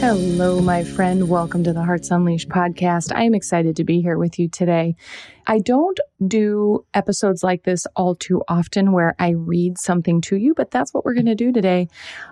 Hello, my friend. Welcome to the Hearts Unleashed podcast. I am excited to be here with you today. I don't do episodes like this all too often where I read something to you, but that's what we're going to do today.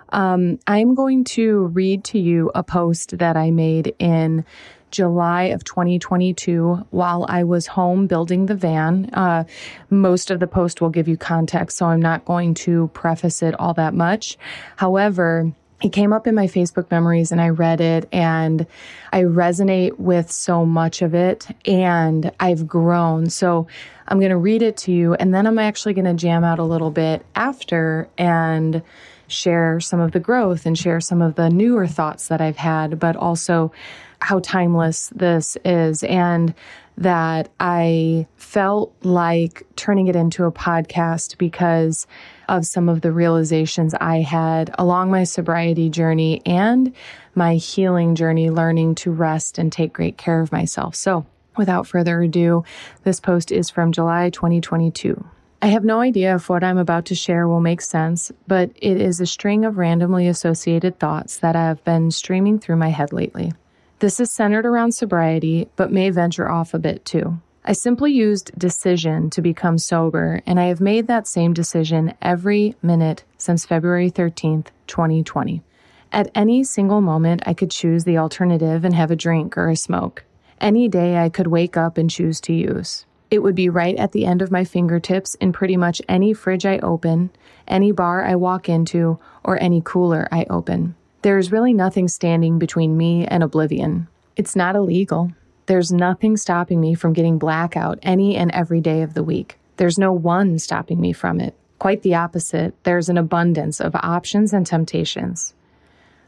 Um, I'm going to read to you a post that I made in July of 2022 while I was home building the van. Uh, most of the post will give you context, so I'm not going to preface it all that much. However, it came up in my Facebook memories and I read it and I resonate with so much of it and I've grown. So I'm going to read it to you and then I'm actually going to jam out a little bit after and share some of the growth and share some of the newer thoughts that I've had, but also how timeless this is and that I felt like turning it into a podcast because of some of the realizations I had along my sobriety journey and my healing journey, learning to rest and take great care of myself. So, without further ado, this post is from July 2022. I have no idea if what I'm about to share will make sense, but it is a string of randomly associated thoughts that have been streaming through my head lately. This is centered around sobriety, but may venture off a bit too. I simply used decision to become sober, and I have made that same decision every minute since February 13th, 2020. At any single moment, I could choose the alternative and have a drink or a smoke. Any day, I could wake up and choose to use. It would be right at the end of my fingertips in pretty much any fridge I open, any bar I walk into, or any cooler I open. There is really nothing standing between me and oblivion. It's not illegal. There's nothing stopping me from getting blackout any and every day of the week. There's no one stopping me from it. Quite the opposite, there's an abundance of options and temptations.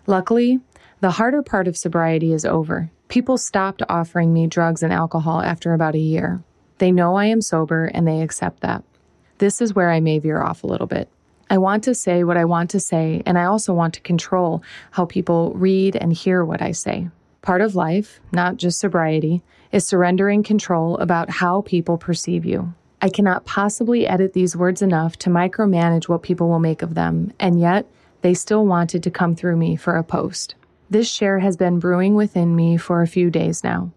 Luckily, the harder part of sobriety is over. People stopped offering me drugs and alcohol after about a year. They know I am sober and they accept that. This is where I may veer off a little bit. I want to say what I want to say, and I also want to control how people read and hear what I say. Part of life, not just sobriety, is surrendering control about how people perceive you. I cannot possibly edit these words enough to micromanage what people will make of them, and yet they still wanted to come through me for a post. This share has been brewing within me for a few days now.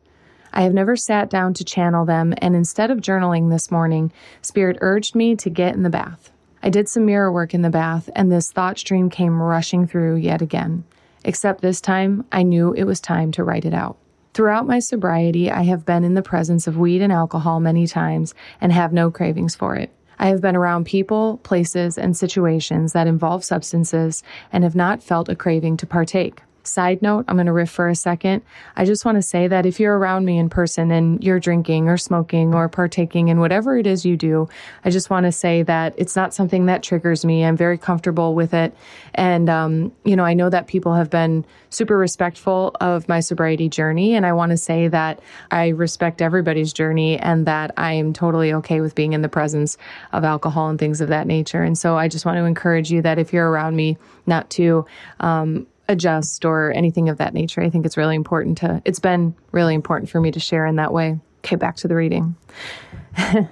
I have never sat down to channel them, and instead of journaling this morning, Spirit urged me to get in the bath. I did some mirror work in the bath, and this thought stream came rushing through yet again. Except this time, I knew it was time to write it out. Throughout my sobriety, I have been in the presence of weed and alcohol many times and have no cravings for it. I have been around people, places, and situations that involve substances and have not felt a craving to partake. Side note, I'm going to riff for a second. I just want to say that if you're around me in person and you're drinking or smoking or partaking in whatever it is you do, I just want to say that it's not something that triggers me. I'm very comfortable with it. And, um, you know, I know that people have been super respectful of my sobriety journey. And I want to say that I respect everybody's journey and that I am totally okay with being in the presence of alcohol and things of that nature. And so I just want to encourage you that if you're around me, not to, um, adjust or anything of that nature. I think it's really important to, it's been really important for me to share in that way. Okay, back to the reading.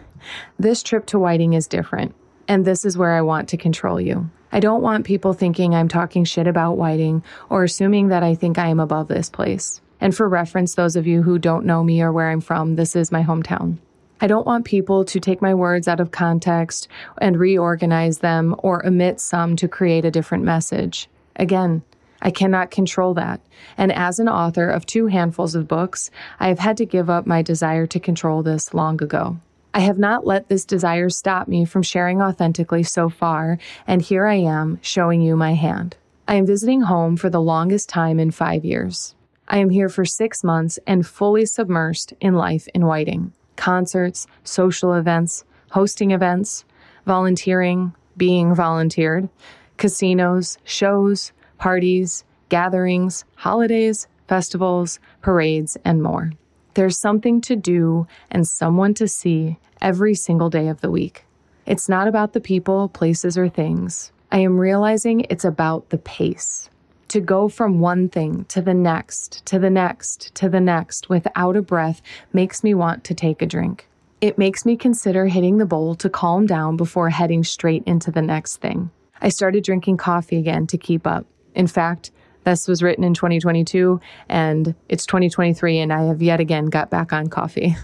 this trip to Whiting is different, and this is where I want to control you. I don't want people thinking I'm talking shit about Whiting or assuming that I think I am above this place. And for reference, those of you who don't know me or where I'm from, this is my hometown. I don't want people to take my words out of context and reorganize them or omit some to create a different message. Again, I cannot control that. And as an author of two handfuls of books, I have had to give up my desire to control this long ago. I have not let this desire stop me from sharing authentically so far, and here I am showing you my hand. I am visiting home for the longest time in five years. I am here for six months and fully submersed in life in Whiting concerts, social events, hosting events, volunteering, being volunteered, casinos, shows, parties, gatherings, holidays, festivals, parades, and more. There's something to do and someone to see every single day of the week. It's not about the people, places, or things. I am realizing it's about the pace. To go from one thing to the next, to the next, to the next without a breath makes me want to take a drink. It makes me consider hitting the bowl to calm down before heading straight into the next thing. I started drinking coffee again to keep up. In fact, this was written in 2022 and it's 2023, and I have yet again got back on coffee.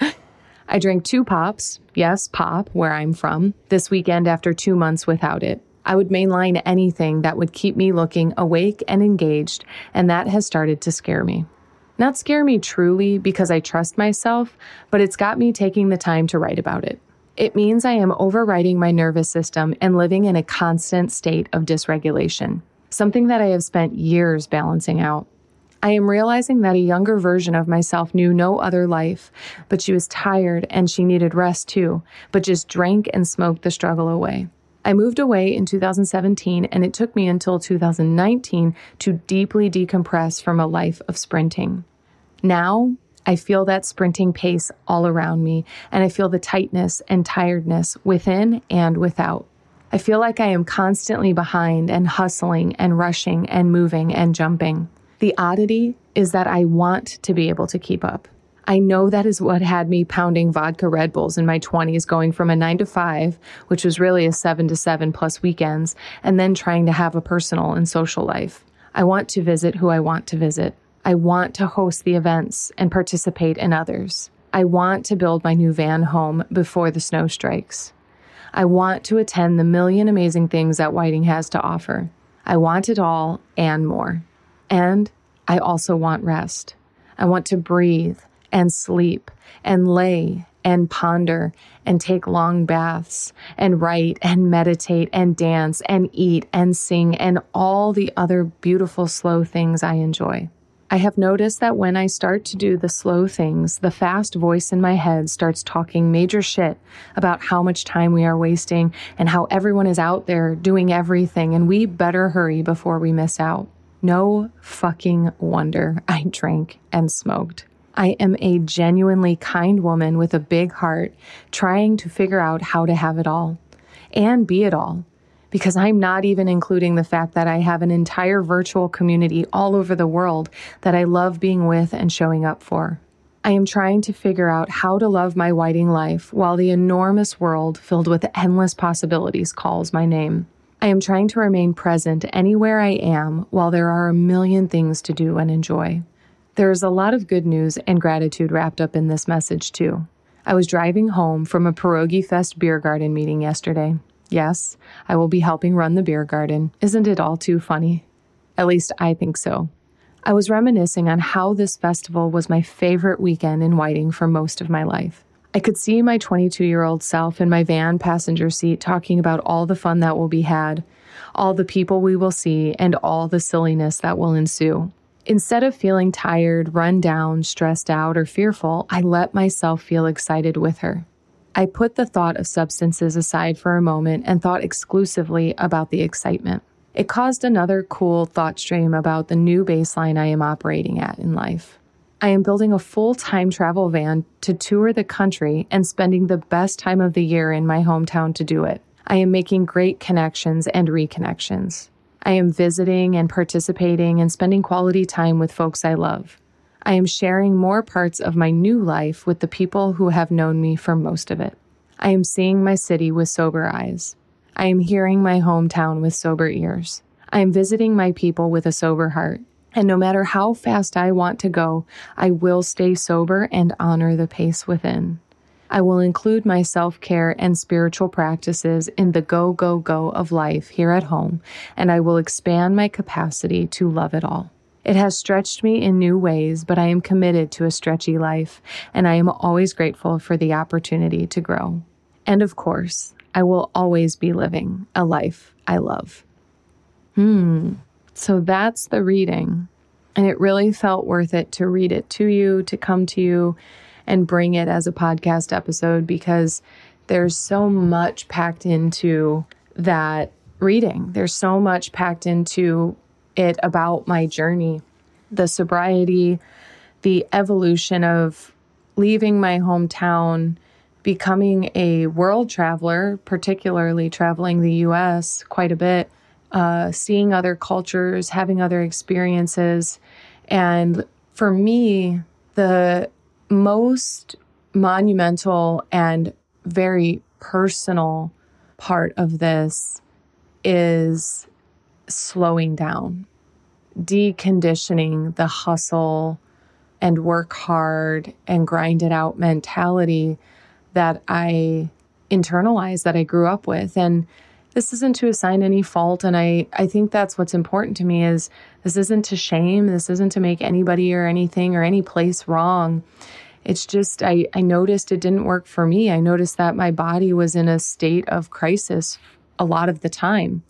I drank two pops, yes, pop, where I'm from, this weekend after two months without it. I would mainline anything that would keep me looking awake and engaged, and that has started to scare me. Not scare me truly because I trust myself, but it's got me taking the time to write about it. It means I am overriding my nervous system and living in a constant state of dysregulation something that I have spent years balancing out. I am realizing that a younger version of myself knew no other life, but she was tired and she needed rest too, but just drank and smoked the struggle away. I moved away in 2017, and it took me until 2019 to deeply decompress from a life of sprinting. Now, I feel that sprinting pace all around me, and I feel the tightness and tiredness within and without. I feel like I am constantly behind and hustling and rushing and moving and jumping. The oddity is that I want to be able to keep up. I know that is what had me pounding vodka Red Bulls in my 20s, going from a nine to five, which was really a seven to seven plus weekends, and then trying to have a personal and social life. I want to visit who I want to visit. I want to host the events and participate in others. I want to build my new van home before the snow strikes. I want to attend the million amazing things that Whiting has to offer. I want it all and more. And I also want rest. I want to breathe and sleep and lay and ponder and take long baths and write and meditate and dance and eat and sing and all the other beautiful slow things I enjoy. I have noticed that when I start to do the slow things, the fast voice in my head starts talking major shit about how much time we are wasting and how everyone is out there doing everything and we better hurry before we miss out. No fucking wonder I drank and smoked. I am a genuinely kind woman with a big heart trying to figure out how to have it all and be it all because I'm not even including the fact that I have an entire virtual community all over the world that I love being with and showing up for. I am trying to figure out how to love my whiting life while the enormous world filled with endless possibilities calls my name. I am trying to remain present anywhere I am while there are a million things to do and enjoy. There is a lot of good news and gratitude wrapped up in this message, too. I was driving home from a Pierogi Fest beer garden meeting yesterday. Yes, I will be helping run the beer garden. Isn't it all too funny? At least I think so. I was reminiscing on how this festival was my favorite weekend in Whiting for most of my life. I could see my 22 year old self in my van passenger seat talking about all the fun that will be had, all the people we will see, and all the silliness that will ensue. Instead of feeling tired, run down, stressed out, or fearful, I let myself feel excited with her. I put the thought of substances aside for a moment and thought exclusively about the excitement. It caused another cool thought stream about the new baseline I am operating at in life. I am building a full time travel van to tour the country and spending the best time of the year in my hometown to do it. I am making great connections and reconnections. I am visiting and participating and spending quality time with folks I love. I am sharing more parts of my new life with the people who have known me for most of it. I am seeing my city with sober eyes. I am hearing my hometown with sober ears. I am visiting my people with a sober heart. And no matter how fast I want to go, I will stay sober and honor the pace within. I will include my self care and spiritual practices in the go, go, go of life here at home, and I will expand my capacity to love it all. It has stretched me in new ways, but I am committed to a stretchy life, and I am always grateful for the opportunity to grow. And of course, I will always be living a life I love. Hmm. So that's the reading. And it really felt worth it to read it to you, to come to you and bring it as a podcast episode because there's so much packed into that reading. There's so much packed into it about my journey, the sobriety, the evolution of leaving my hometown, becoming a world traveler, particularly traveling the US quite a bit, uh, seeing other cultures, having other experiences. And for me, the most monumental and very personal part of this is slowing down, deconditioning the hustle and work hard and grind it out mentality that I internalized, that I grew up with. And this isn't to assign any fault. And I, I think that's what's important to me is this isn't to shame. This isn't to make anybody or anything or any place wrong. It's just, I, I noticed it didn't work for me. I noticed that my body was in a state of crisis a lot of the time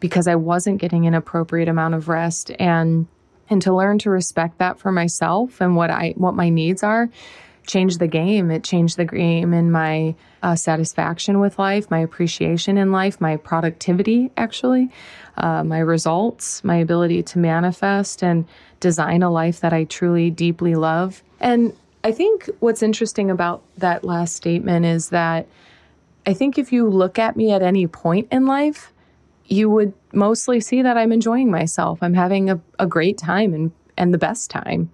because I wasn't getting an appropriate amount of rest and and to learn to respect that for myself and what I what my needs are changed the game. It changed the game in my uh, satisfaction with life, my appreciation in life, my productivity, actually, uh, my results, my ability to manifest and design a life that I truly deeply love. And I think what's interesting about that last statement is that I think if you look at me at any point in life, you would mostly see that I'm enjoying myself. I'm having a, a great time and, and the best time.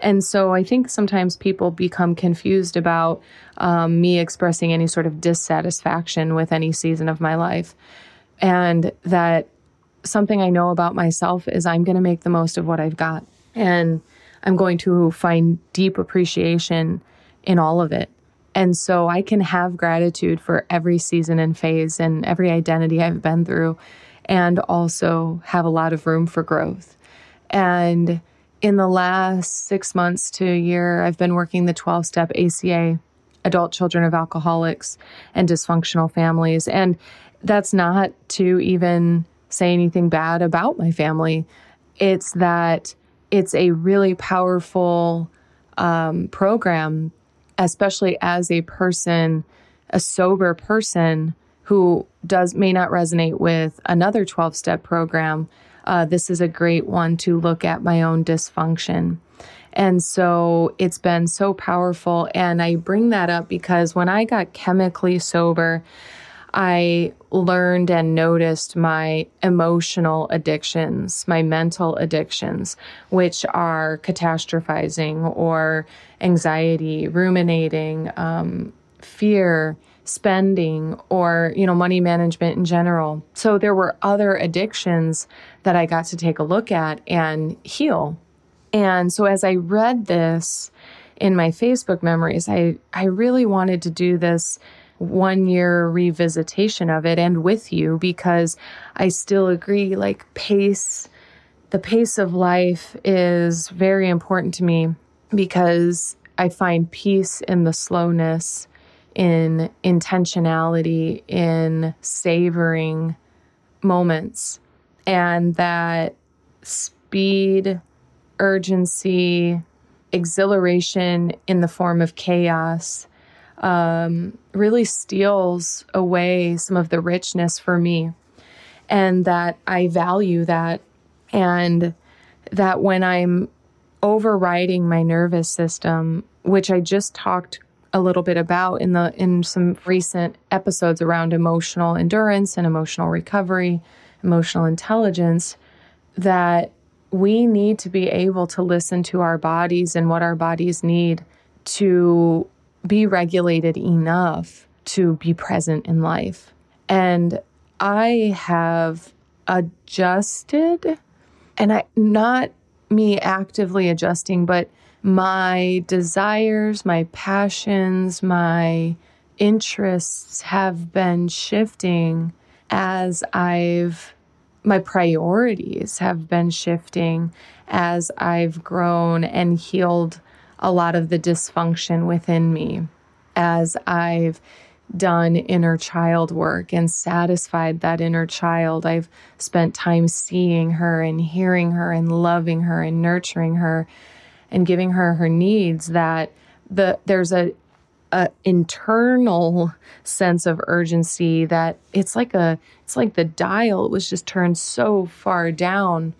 And so I think sometimes people become confused about um, me expressing any sort of dissatisfaction with any season of my life. And that something I know about myself is I'm going to make the most of what I've got. And I'm going to find deep appreciation in all of it. And so I can have gratitude for every season and phase and every identity I've been through, and also have a lot of room for growth. And in the last six months to a year, I've been working the 12 step ACA, adult children of alcoholics and dysfunctional families. And that's not to even say anything bad about my family. It's that it's a really powerful um, program especially as a person, a sober person who does may not resonate with another 12 step program, uh, this is a great one to look at my own dysfunction. And so it's been so powerful. And I bring that up because when I got chemically sober, I learned and noticed my emotional addictions, my mental addictions, which are catastrophizing or anxiety, ruminating, um, fear, spending, or you know money management in general. So there were other addictions that I got to take a look at and heal. And so as I read this in my Facebook memories, I I really wanted to do this one year revisitation of it and with you because I still agree like pace the pace of life is very important to me because I find peace in the slowness in intentionality in savoring moments and that speed urgency exhilaration in the form of chaos um, really steals away some of the richness for me. And that I value that. And that when I'm overriding my nervous system, which I just talked a little bit about in the in some recent episodes around emotional endurance and emotional recovery, emotional intelligence, that we need to be able to listen to our bodies and what our bodies need to be regulated enough to be present in life. And I have adjusted, and I not me actively adjusting, but my desires, my passions, my interests have been shifting as I've my priorities have been shifting as I've grown and healed a lot of the dysfunction within me as I've done inner child work and satisfied that inner child. I've spent time seeing her and hearing her and loving her and nurturing her and giving her her needs that the there's a, a internal sense of urgency that it's like a it's like the dial was just turned so far down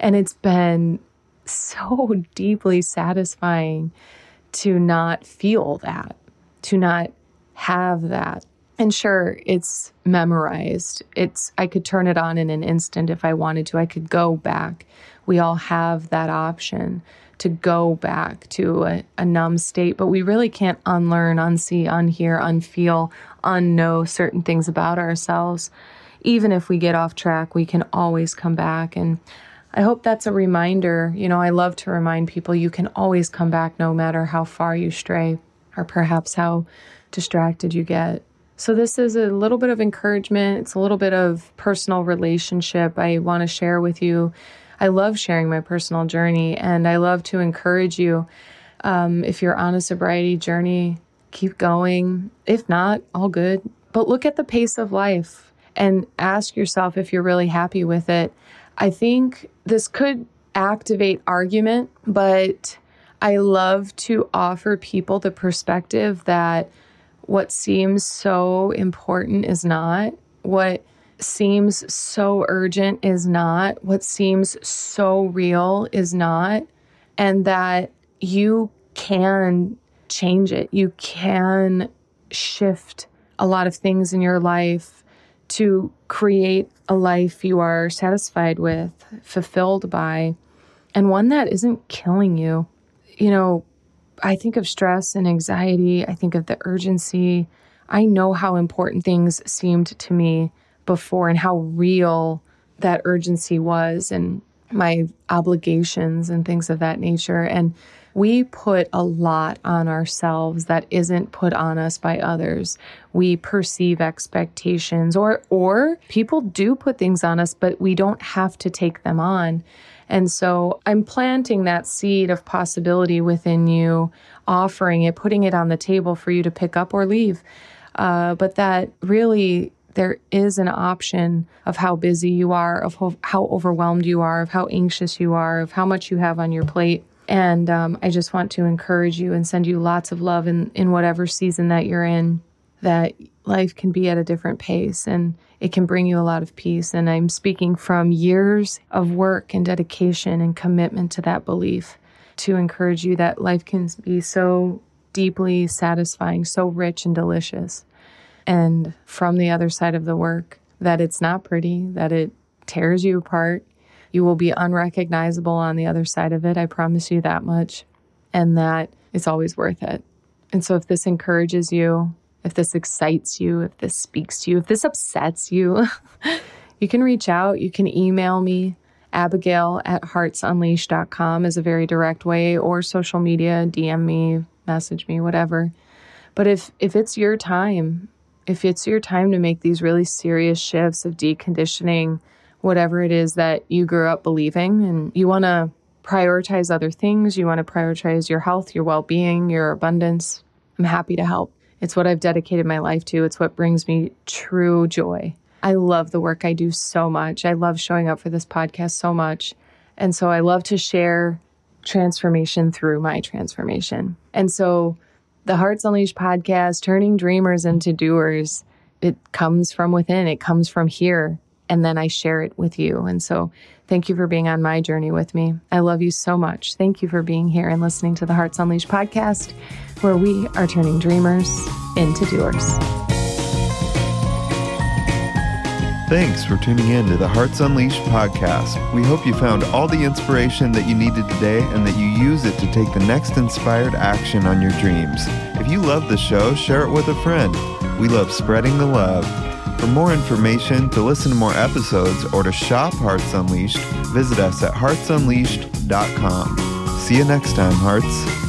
and it's been so deeply satisfying to not feel that, to not have that. And sure, it's memorized. It's I could turn it on in an instant if I wanted to. I could go back. We all have that option to go back to a, a numb state, but we really can't unlearn, unsee, unhear, unfeel, unknow certain things about ourselves. Even if we get off track, we can always come back. And I hope that's a reminder. You know, I love to remind people you can always come back no matter how far you stray or perhaps how distracted you get. So, this is a little bit of encouragement. It's a little bit of personal relationship I want to share with you. I love sharing my personal journey and I love to encourage you. Um, if you're on a sobriety journey, keep going. If not, all good. But look at the pace of life and ask yourself if you're really happy with it. I think this could activate argument, but I love to offer people the perspective that what seems so important is not. What seems so urgent is not. What seems so real is not. And that you can change it. You can shift a lot of things in your life to create a life you are satisfied with, fulfilled by, and one that isn't killing you. You know, I think of stress and anxiety, I think of the urgency. I know how important things seemed to me before and how real that urgency was and my obligations and things of that nature. And we put a lot on ourselves that isn't put on us by others. We perceive expectations or or people do put things on us but we don't have to take them on. And so I'm planting that seed of possibility within you, offering it, putting it on the table for you to pick up or leave. Uh, but that really there is an option of how busy you are, of how overwhelmed you are, of how anxious you are, of how much you have on your plate. And um, I just want to encourage you and send you lots of love in, in whatever season that you're in, that life can be at a different pace and it can bring you a lot of peace. And I'm speaking from years of work and dedication and commitment to that belief to encourage you that life can be so deeply satisfying, so rich and delicious. And from the other side of the work, that it's not pretty, that it tears you apart, you will be unrecognizable on the other side of it. I promise you that much. And that it's always worth it. And so, if this encourages you, if this excites you, if this speaks to you, if this upsets you, you can reach out. You can email me, abigail at heartsunleashed.com is a very direct way, or social media, DM me, message me, whatever. But if, if it's your time, if it's your time to make these really serious shifts of deconditioning whatever it is that you grew up believing and you want to prioritize other things, you want to prioritize your health, your well being, your abundance, I'm happy to help. It's what I've dedicated my life to, it's what brings me true joy. I love the work I do so much. I love showing up for this podcast so much. And so I love to share transformation through my transformation. And so the Hearts Unleashed podcast, turning dreamers into doers, it comes from within, it comes from here and then I share it with you. And so thank you for being on my journey with me. I love you so much. Thank you for being here and listening to the Hearts Unleashed podcast, where we are turning dreamers into doers. Thanks for tuning in to the Hearts Unleashed podcast. We hope you found all the inspiration that you needed today and that you use it to take the next inspired action on your dreams. If you love the show, share it with a friend. We love spreading the love. For more information, to listen to more episodes, or to shop Hearts Unleashed, visit us at heartsunleashed.com. See you next time, Hearts.